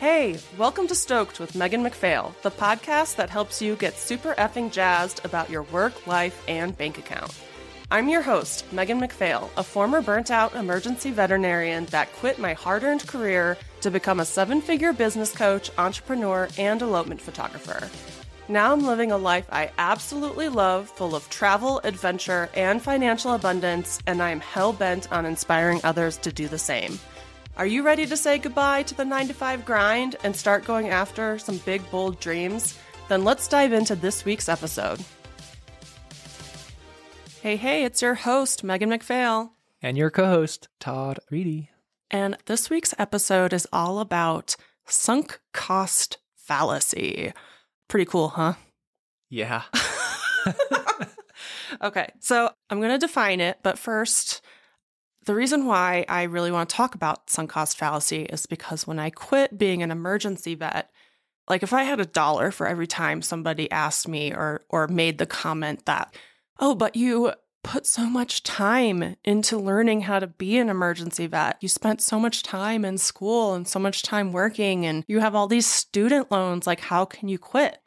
Hey, welcome to Stoked with Megan MacPhail, the podcast that helps you get super effing jazzed about your work, life, and bank account. I'm your host, Megan MacPhail, a former burnt out emergency veterinarian that quit my hard earned career to become a seven figure business coach, entrepreneur, and elopement photographer. Now I'm living a life I absolutely love, full of travel, adventure, and financial abundance, and I am hell bent on inspiring others to do the same. Are you ready to say goodbye to the 9 to 5 grind and start going after some big, bold dreams? Then let's dive into this week's episode. Hey, hey, it's your host, Megan MacPhail. And your co host, Todd Reedy. And this week's episode is all about sunk cost fallacy. Pretty cool, huh? Yeah. okay, so I'm going to define it, but first, the reason why I really want to talk about sunk cost fallacy is because when I quit being an emergency vet, like if I had a dollar for every time somebody asked me or or made the comment that, "Oh, but you put so much time into learning how to be an emergency vet. You spent so much time in school and so much time working and you have all these student loans, like how can you quit?"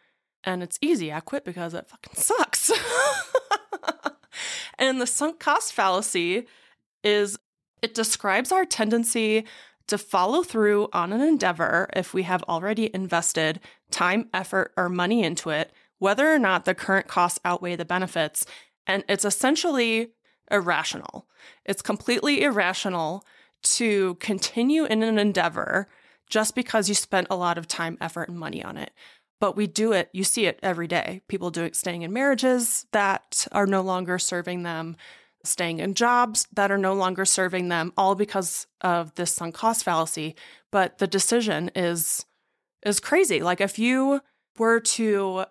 And it's easy. I quit because it fucking sucks. and the sunk cost fallacy is it describes our tendency to follow through on an endeavor if we have already invested time, effort, or money into it, whether or not the current costs outweigh the benefits. And it's essentially irrational. It's completely irrational to continue in an endeavor just because you spent a lot of time, effort, and money on it. But we do it, you see it every day. People doing staying in marriages that are no longer serving them, staying in jobs that are no longer serving them, all because of this sunk cost fallacy. But the decision is is crazy. Like if you were to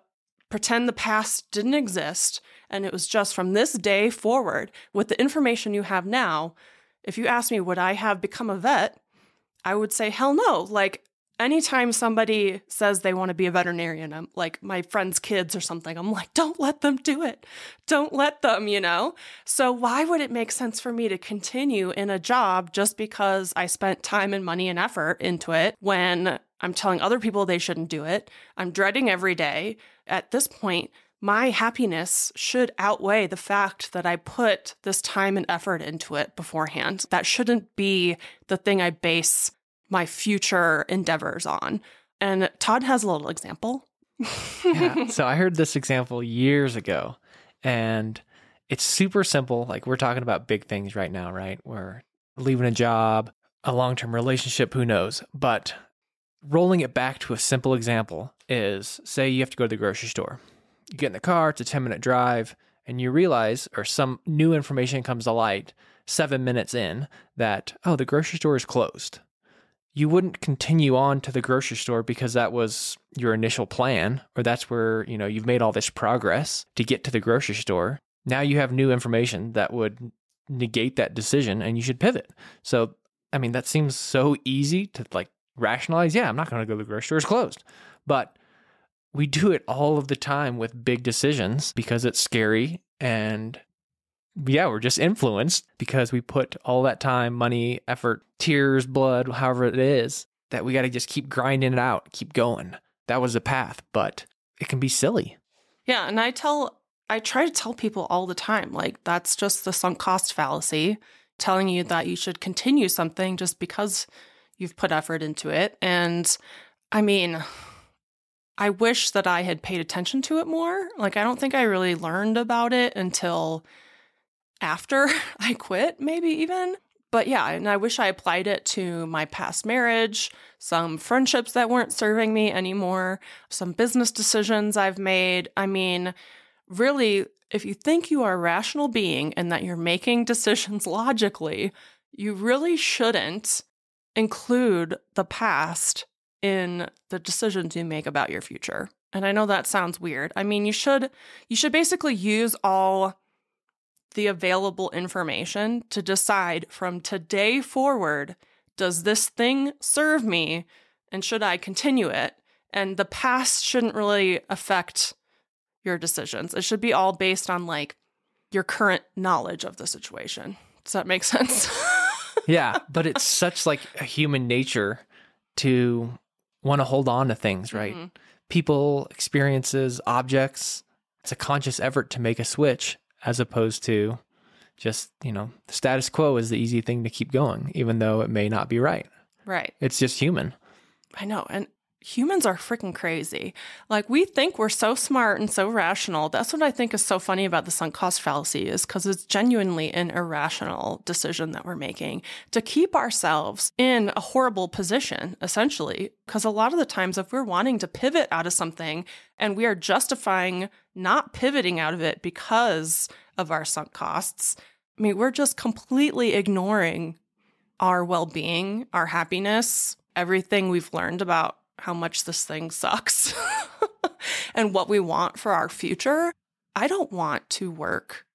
pretend the past didn't exist and it was just from this day forward with the information you have now, if you ask me would I have become a vet, I would say hell no. Like anytime somebody says they want to be a veterinarian, I'm like my friend's kids or something, I'm like, don't let them do it. Don't let them, you know? So why would it make sense for me to continue in a job just because I spent time and money and effort into it when I'm telling other people they shouldn't do it? I'm dreading every day. At this point, my happiness should outweigh the fact that I put this time and effort into it beforehand. That shouldn't be the thing I base my future endeavors on. And Todd has a little example. yeah. So I heard this example years ago, and it's super simple. Like we're talking about big things right now, right? We're leaving a job, a long term relationship, who knows? But rolling it back to a simple example is say you have to go to the grocery store. You get in the car, it's a 10 minute drive, and you realize, or some new information comes to light seven minutes in that, oh, the grocery store is closed you wouldn't continue on to the grocery store because that was your initial plan or that's where, you know, you've made all this progress to get to the grocery store. Now you have new information that would negate that decision and you should pivot. So, I mean, that seems so easy to like rationalize. Yeah, I'm not going to go to the grocery store, it's closed. But we do it all of the time with big decisions because it's scary and yeah, we're just influenced because we put all that time, money, effort, tears, blood, however it is, that we got to just keep grinding it out, keep going. That was the path, but it can be silly. Yeah. And I tell, I try to tell people all the time, like, that's just the sunk cost fallacy, telling you that you should continue something just because you've put effort into it. And I mean, I wish that I had paid attention to it more. Like, I don't think I really learned about it until after I quit, maybe even. But yeah, and I wish I applied it to my past marriage, some friendships that weren't serving me anymore, some business decisions I've made. I mean, really, if you think you are a rational being and that you're making decisions logically, you really shouldn't include the past in the decisions you make about your future. And I know that sounds weird. I mean, you should you should basically use all the available information to decide from today forward does this thing serve me and should I continue it? And the past shouldn't really affect your decisions. It should be all based on like your current knowledge of the situation. Does that make sense? yeah, but it's such like a human nature to want to hold on to things, right? Mhm. People, experiences, objects. It's a conscious effort to make a switch as opposed to just, you know, the status quo is the easy thing to keep going, even though it may not be right. Right. It's just human. I know. And humans are freaking crazy. Like we think we're so smart and so rational. That's what I think is so funny about the sunk cost fallacy is because it's genuinely an irrational decision that we're making to keep ourselves in a horrible position, essentially. Because a lot of the times, if we're wanting to pivot out of something and we are justifying not pivoting out of it because of our sunk costs, I mean, we're just completely ignoring our well being, our happiness, everything we've learned about how much this thing sucks and what we want for our future. I don't want to work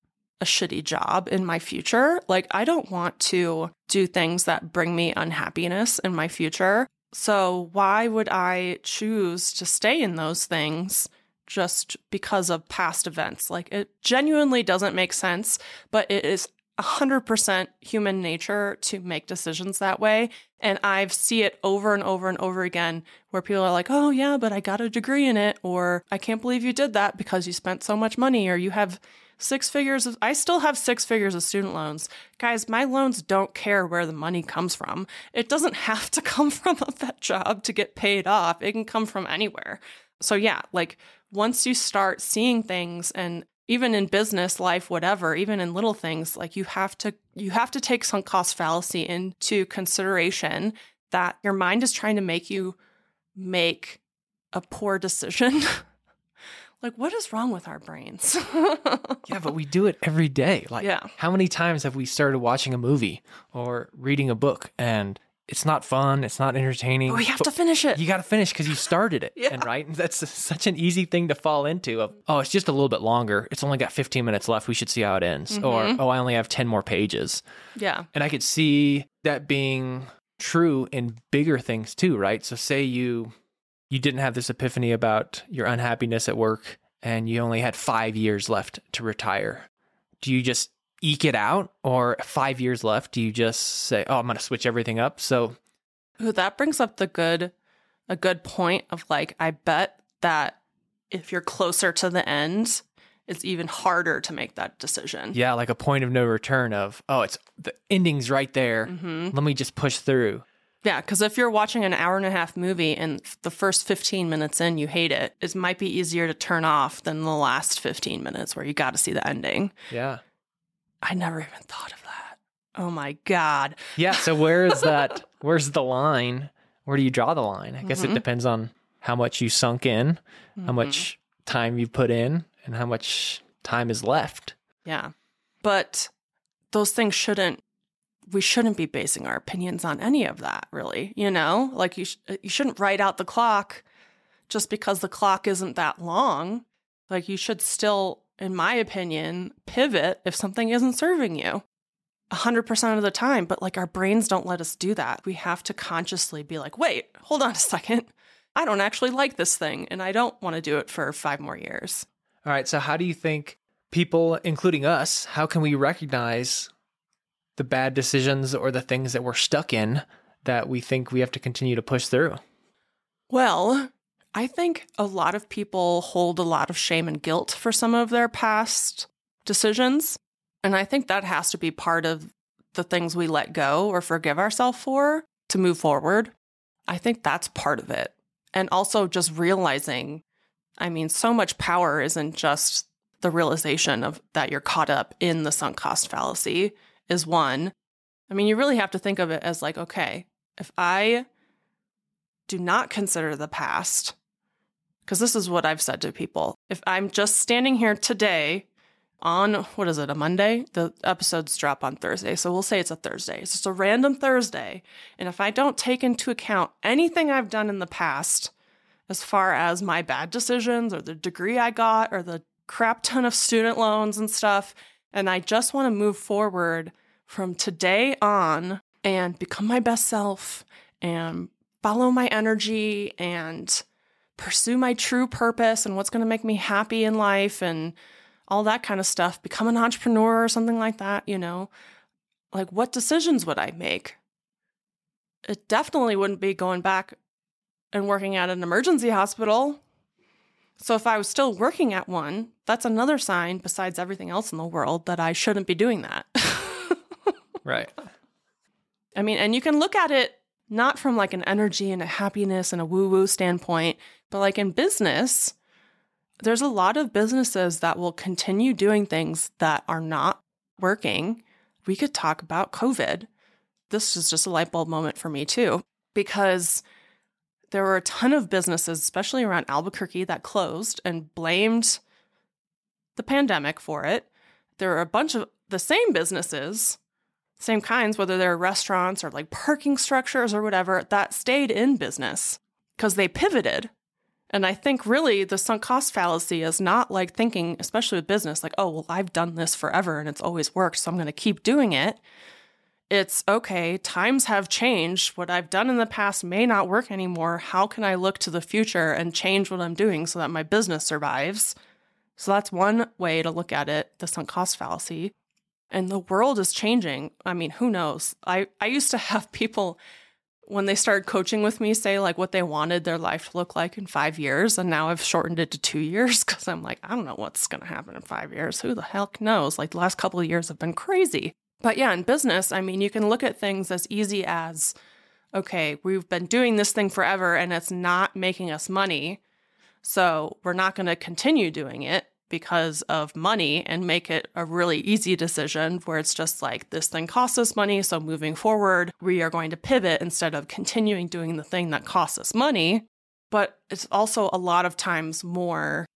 a shitty job in my future. Like, I don't want to do things that bring me unhappiness in my future. So, why would I choose to stay in those things just because of past events? Like, it genuinely doesn't make sense, but it is 100% human nature to make decisions that way. And I see it over and over and over again where people are like, oh, yeah, but I got a degree in it. Or I can't believe you did that because you spent so much money. Or you have six figures of, I still have six figures of student loans. Guys, my loans don't care where the money comes from. It doesn't have to come from a vet job to get paid off, it can come from anywhere. So, yeah, like once you start seeing things and even in business life whatever even in little things like you have to you have to take sunk cost fallacy into consideration that your mind is trying to make you make a poor decision like what is wrong with our brains Yeah, but we do it every day. Like, Yeah. how many times have we started watching a movie or reading a book and it's not fun, it's not entertaining? Oh, we have to finish it You got to finish because you started it, Yeah. and right, that's such an easy thing to fall into. Of oh, it's just a little bit longer. It's only got 15 minutes left. We should see how it ends. Or Mm-hmm. oh, I only have 10 more pages. yeah And I could see that being true in bigger things too, right? So say you you didn't have this epiphany about your unhappiness at work and you only had 5 years left to retire. Do you just eke it out or 5 years left do you just say, "Oh, I'm going to switch everything up?" So Ooh, that brings up the good a good point of like I bet that if you're closer to the end it's even harder to make that decision yeah, like a point of no return of, "Oh, it's the ending's right there. hmm Let me just push through." Yeah, because if you're watching an hour and a half movie and the first 15 minutes in you hate it, it might be easier to turn off than the last 15 minutes where you got to see the ending. Yeah. I never even thought of that. Oh my God. Yeah. So where is that? Where's the line? Where do you draw the line? I guess it Mhm. depends on how much you sunk in, how Mhm. much time you put in, and how much time is left. Yeah. But those things shouldn't, we shouldn't be basing our opinions on any of that, really. You know, like you, sh- you shouldn't write out the clock just because the clock isn't that long. Like you should still, in my opinion, pivot if something isn't serving you. 100% of the time, but like our brains don't let us do that. We have to consciously be like, wait, hold on a second. I don't actually like this thing and I don't want to do it for five more years. All right. So how do you think people, including us, how can we recognize the bad decisions or the things that we're stuck in that we think we have to continue to push through? Well, I think a lot of people hold a lot of shame and guilt for some of their past decisions. And I think that has to be part of the things we let go or forgive ourselves for to move forward. I think that's part of it. And also just realizing, I mean, so much power isn't just the realization of that you're caught up in the sunk cost fallacy is one. I mean, you really have to think of it as like, okay, if I do not consider the past, because this is what I've said to people. If I'm just standing here today on, what is it, a Monday? The episodes drop on Thursday. So we'll say it's a Thursday. It's just a random Thursday. And if I don't take into account anything I've done in the past, as far as my bad decisions or the degree I got or the crap ton of student loans and stuff, and I just want to move forward from today on and become my best self and follow my energy and pursue my true purpose and what's going to make me happy in life and all that kind of stuff, become an entrepreneur or something like that, you know, like what decisions would I make? It definitely wouldn't be going back and working at an emergency hospital. So if I was still working at one, that's another sign besides everything else in the world that I shouldn't be doing that. right. I mean, and you can look at it not from like an energy and a happiness and a woo woo standpoint, but like in business, there's a lot of businesses that will continue doing things that are not working. We could talk about COVID. This is just a light bulb moment for me, too, because there were a ton of businesses, especially around Albuquerque, that closed and blamed the pandemic for it. There were a bunch of the same businesses, same kinds, whether they're restaurants or like parking structures or whatever, that stayed in business because they pivoted. And I think really the sunk cost fallacy is not like thinking, especially with business, like, oh, well, I've done this forever and it's always worked, so I'm going to keep doing it. It's okay, times have changed. What I've done in the past may not work anymore. How can I look to the future and change what I'm doing so that my business survives? So that's one way to look at it, the sunk cost fallacy. And the world is changing. I mean, who knows? I, I used to have people when they started coaching with me say like what they wanted their life to look like in five years and now i've shortened it to two years because i'm like i don't know what's going to happen in five years who the heck knows like the last couple of years have been crazy but yeah, in business, I mean, you can look at things as easy as okay, we've been doing this thing forever and it's not making us money. So we're not going to continue doing it because of money and make it a really easy decision where it's just like this thing costs us money. So moving forward, we are going to pivot instead of continuing doing the thing that costs us money. But it's also a lot of times more,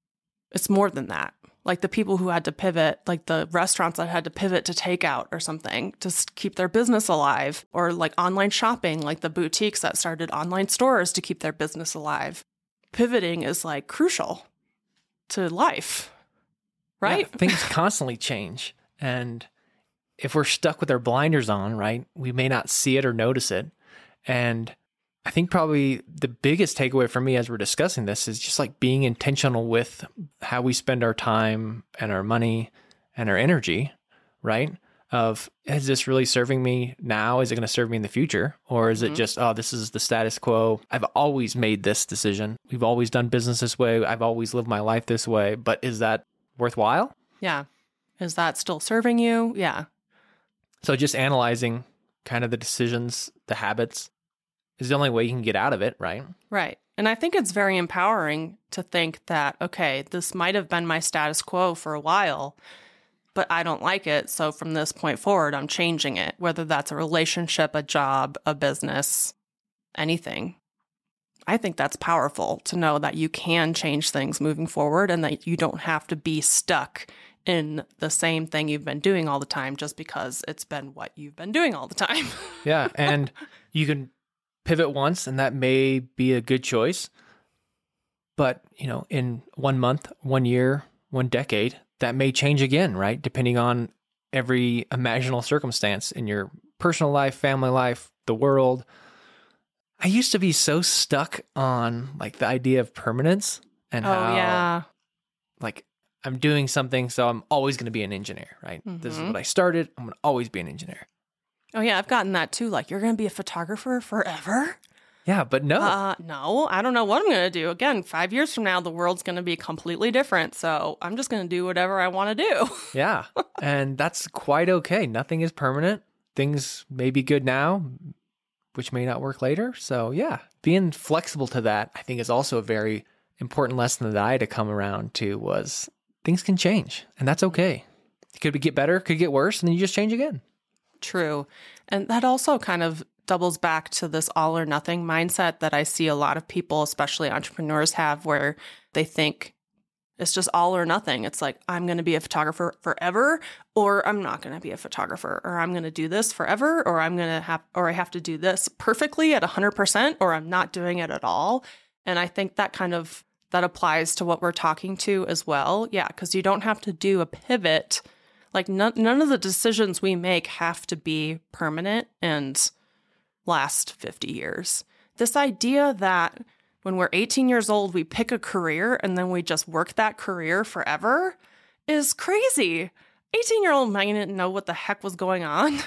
it's more than that like the people who had to pivot, like the restaurants that had to pivot to takeout or something to keep their business alive, or like online shopping, like the boutiques that started online stores to keep their business alive. Pivoting is like crucial to life, right? Yeah, things constantly change. And if we're stuck with our blinders on, right, we may not see it or notice it. And I think probably the biggest takeaway for me as we're discussing this is just like being intentional with how we spend our time and our money and our energy, right? Of is this really serving me now? Is it going to serve me in the future? Or is mm-hmm. it just, oh, this is the status quo? I've always made this decision. We've always done business this way. I've always lived my life this way. But is that worthwhile? Yeah. Is that still serving you? Yeah. So just analyzing kind of the decisions, the habits, is the only way you can get out of it, right? Right. And I think it's very empowering to think that, okay, this might have been my status quo for a while, but I don't like it. So from this point forward, I'm changing it, whether that's a relationship, a job, a business, anything. I think that's powerful to know that you can change things moving forward and that you don't have to be stuck in the same thing you've been doing all the time just because it's been what you've been doing all the time. yeah. And you can pivot once and that may be a good choice. But, you know, in one month, one year, one decade, that may change again, right? Depending on every imaginable circumstance in your personal life, family life, the world. I used to be so stuck on like the idea of permanence and oh, how yeah. like I'm doing something, so I'm always going to be an engineer, right? Mm-hmm. This is mm-hmm. what I started. I'm going to always be an engineer. Oh yeah, I've gotten that too. Like you're going to be a photographer forever? Yeah, but no. Uh, no, I don't know what I'm going to do. Again, five years from now, the world's going to be completely different. So I'm just going to do whatever I want to do. yeah. And that's quite okay. Nothing is permanent. Things may be good now, which may not work later. So yeah, being flexible to that, I think is also a very important lesson that I had to come around to was things can change and that's okay. It could get better, could get worse, and then you just change again. True. And that also kind of doubles back to this all or nothing mindset that I see a lot of people, especially entrepreneurs, have where they think it's just all or nothing. It's like, I'm going to be a photographer forever, or I'm not going to be a photographer, or I'm going to do this forever, or I'm going to have, or I have to do this perfectly at 100%, or I'm not doing it at all. And I think that kind of that applies to what we're talking to as well. Yeah, because you don't have to do a pivot like none, none of the decisions we make have to be permanent and last 50 years. This idea that when we're 18 years old, we pick a career and then we just work that career forever is crazy. 18 year old Megan didn't know what the heck was going on.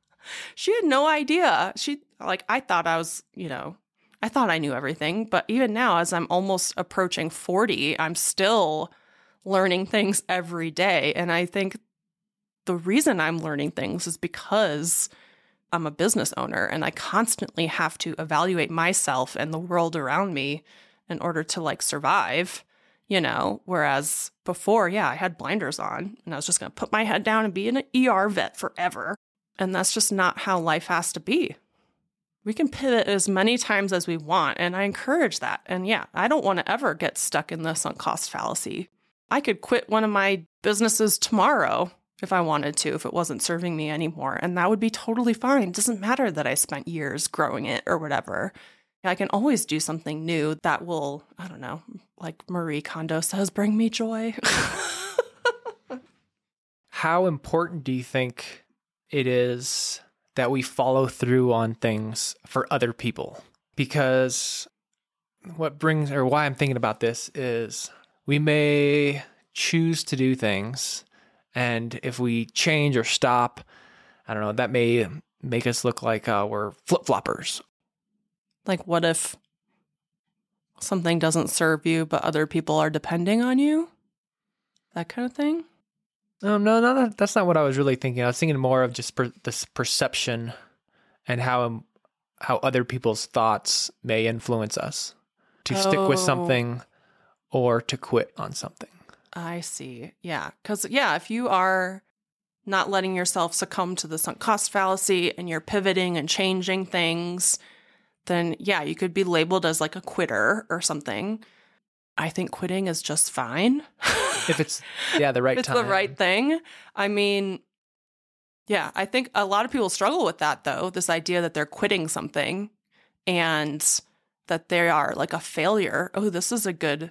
she had no idea. She, like, I thought I was, you know, I thought I knew everything, but even now, as I'm almost approaching 40, I'm still learning things every day. And I think the reason I'm learning things is because I'm a business owner and I constantly have to evaluate myself and the world around me in order to like survive, you know. Whereas before, yeah, I had blinders on and I was just going to put my head down and be an ER vet forever. And that's just not how life has to be. We can pivot as many times as we want, and I encourage that. And yeah, I don't want to ever get stuck in the sunk cost fallacy. I could quit one of my businesses tomorrow if I wanted to, if it wasn't serving me anymore. And that would be totally fine. It doesn't matter that I spent years growing it or whatever. I can always do something new that will, I don't know, like Marie Kondo says, bring me joy. How important do you think it is that we follow through on things for other people? Because what brings, or why I'm thinking about this is we may choose to do things and if we change or stop, I don't know, that may make us look like uh, we're flip floppers. Like, what if something doesn't serve you, but other people are depending on you? That kind of thing? Um, no, no, that's not what I was really thinking. I was thinking more of just per- this perception and how um, how other people's thoughts may influence us to oh. stick with oh. something or to quit on something. I see. Yeah. Because, yeah, if you are not letting yourself succumb to the sunk cost fallacy and you're pivoting and changing things, then yeah, you could be labeled as like a quitter or something. I think quitting is just fine. if it's, yeah, the right time. it's time. the right thing. I mean, yeah, I think a lot of people struggle with that though this idea that they're quitting something and that they are like a failure. Oh, this is a good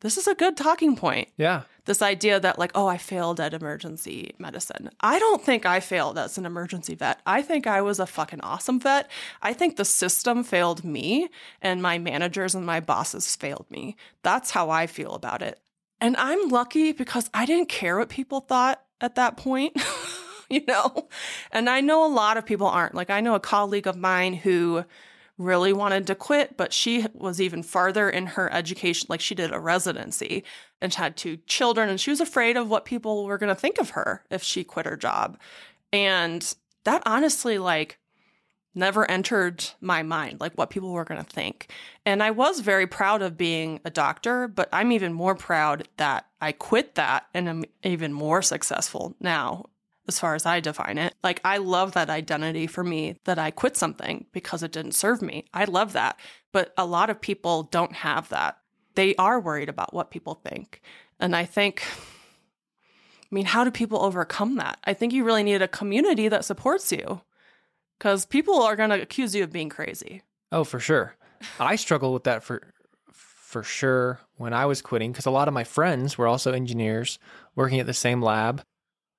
this is a good talking point. Yeah. This idea that, like, oh, I failed at emergency medicine. I don't think I failed as an emergency vet. I think I was a fucking awesome vet. I think the system failed me and my managers and my bosses failed me. That's how I feel about it. And I'm lucky because I didn't care what people thought at that point. you know? And I know a lot of people aren't. Like, I know a colleague of mine who really wanted to quit, but she was even farther in her education. Like she did a residency and had two children, and she was afraid of what people were going to think of her if she quit her job. And that honestly, like, never entered my mind, like what people were going to think. And I was very proud of being a doctor, but I'm even more proud that I quit that and I'm even more successful now as far as I define it. Like, I love that identity for me that I quit something because it didn't serve me. I love that. But a lot of people don't have that. They are worried about what people think. And I think, I mean, how do people overcome that? I think you really need a community that supports you because people are going to accuse you of being crazy. Oh, for sure. I struggled with that for for sure when I was quitting because a lot of my friends were also engineers working at the same lab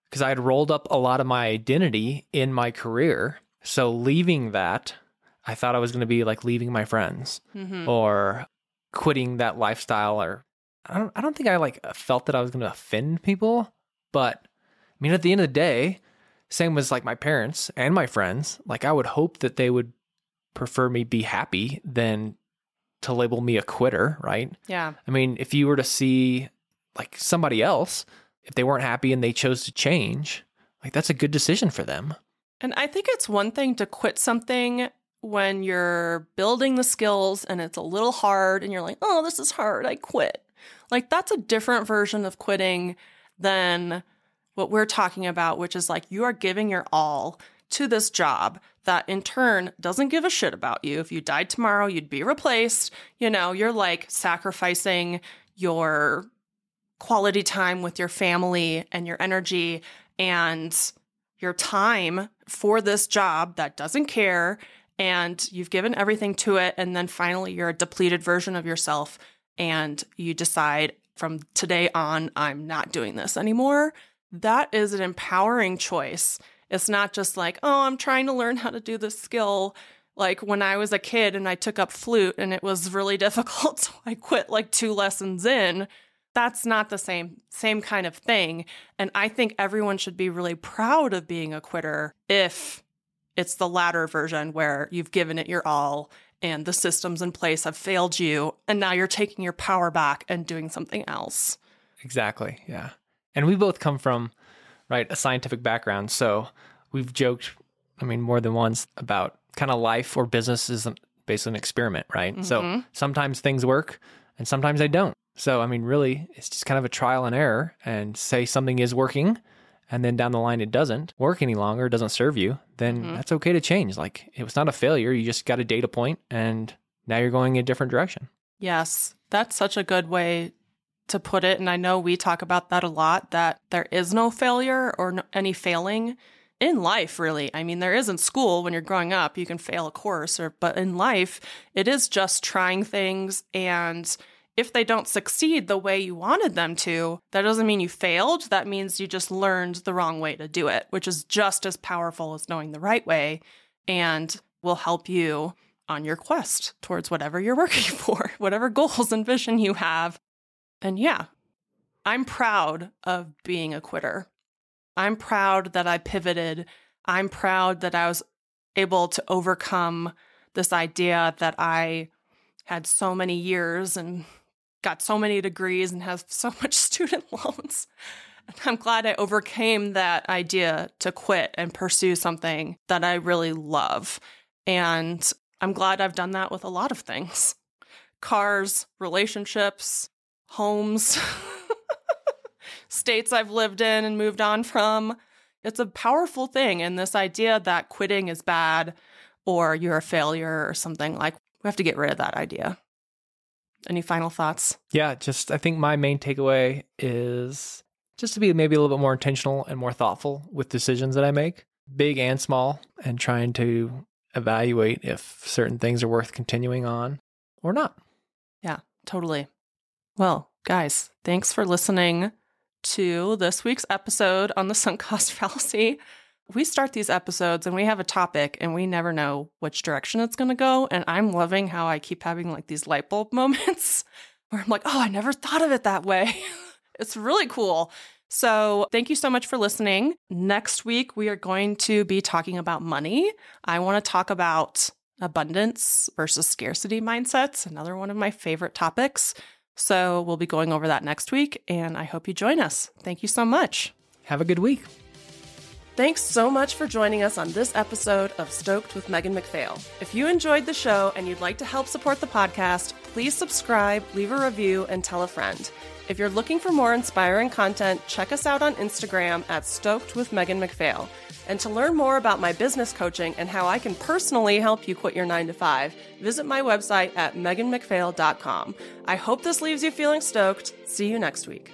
because I had rolled up a lot of my identity in my career. So leaving that, I thought I was going to be like leaving my friends mm-hmm. or quitting that lifestyle or I don't I don't think I like felt that I was going to offend people, but I mean at the end of the day, same as like my parents and my friends, like I would hope that they would prefer me be happy than to label me a quitter, right? Yeah. I mean, if you were to see like somebody else if they weren't happy and they chose to change, like that's a good decision for them. And I think it's one thing to quit something when you're building the skills and it's a little hard and you're like, oh, this is hard, I quit. Like that's a different version of quitting than what we're talking about, which is like you are giving your all to this job that in turn doesn't give a shit about you. If you died tomorrow, you'd be replaced. You know, you're like sacrificing your quality time with your family and your energy and your time for this job that doesn't care and you've given everything to it and then finally you're a depleted version of yourself and you decide from today on I'm not doing this anymore. That is an empowering choice. It's not just like oh I'm trying to learn how to do this skill. Like when I was a kid and I took up flute and it was really difficult so I quit like two lessons in that's not the same same kind of thing and i think everyone should be really proud of being a quitter if it's the latter version where you've given it your all and the systems in place have failed you. And now you're taking your power back and doing something else. Exactly. Yeah. And we both come from, right, a scientific background. So we've joked, I mean, more than once about kind of life or business is basically an experiment, right? Mm-hmm. So sometimes things work and sometimes they don't. So, I mean, really, it's just kind of a trial and error and say something is working and then down the line it doesn't work any longer, doesn't serve you, then mm-hmm. that's okay to change. Like it was not a failure. You just got a data point and now you're going a different direction. Yes, that's such a good way to put it. And I know we talk about that a lot that there is no failure or no, any failing in life, really. I mean, there is in school when you're growing up, you can fail a course, or but in life, it is just trying things. And if they don't succeed the way you wanted them to, that doesn't mean you failed. That means you just learned the wrong way to do it, which is just as powerful as knowing the right way and will help you on your quest towards whatever you're working for, whatever goals and vision you have. And yeah, I'm proud of being a quitter. I'm proud that I pivoted. I'm proud that I was able to overcome this idea that I had so many years and got so many degrees and have so much student loans. And I'm glad I overcame that idea to quit and pursue something that I really love. And I'm glad I've done that with a lot of things cars, relationships, homes. states I've lived in and moved on from. It's a powerful thing. And this idea that quitting is bad or you're a failure or something like, we have to get rid of that idea. Any final thoughts? Yeah, just I think my main takeaway is just to be maybe a little bit more intentional and more thoughtful with decisions that I make, big and small, and trying to evaluate if certain things are worth continuing on or not. Yeah, totally. Well, guys, thanks for listening to this week's episode on the sunk cost fallacy. We start these episodes and we have a topic and we never know which direction it's going to go. And I'm loving how I keep having like these light bulb moments where I'm like, oh, I never thought of it that way. it's really cool. So, thank you so much for listening. Next week, we are going to be talking about money. I want to talk about abundance versus scarcity mindsets, another one of my favorite topics. So we'll be going over that next week, and I hope you join us. Thank you so much. Have a good week. Thanks so much for joining us on this episode of Stoked with Megan MacPhail. If you enjoyed the show and you'd like to help support the podcast, please subscribe, leave a review, and tell a friend. If you're looking for more inspiring content, check us out on Instagram at Stoked with Megan MacPhail. And to learn more about my business coaching and how I can personally help you quit your 9 to 5, visit my website at meganmacphail.com. I hope this leaves you feeling stoked. See you next week.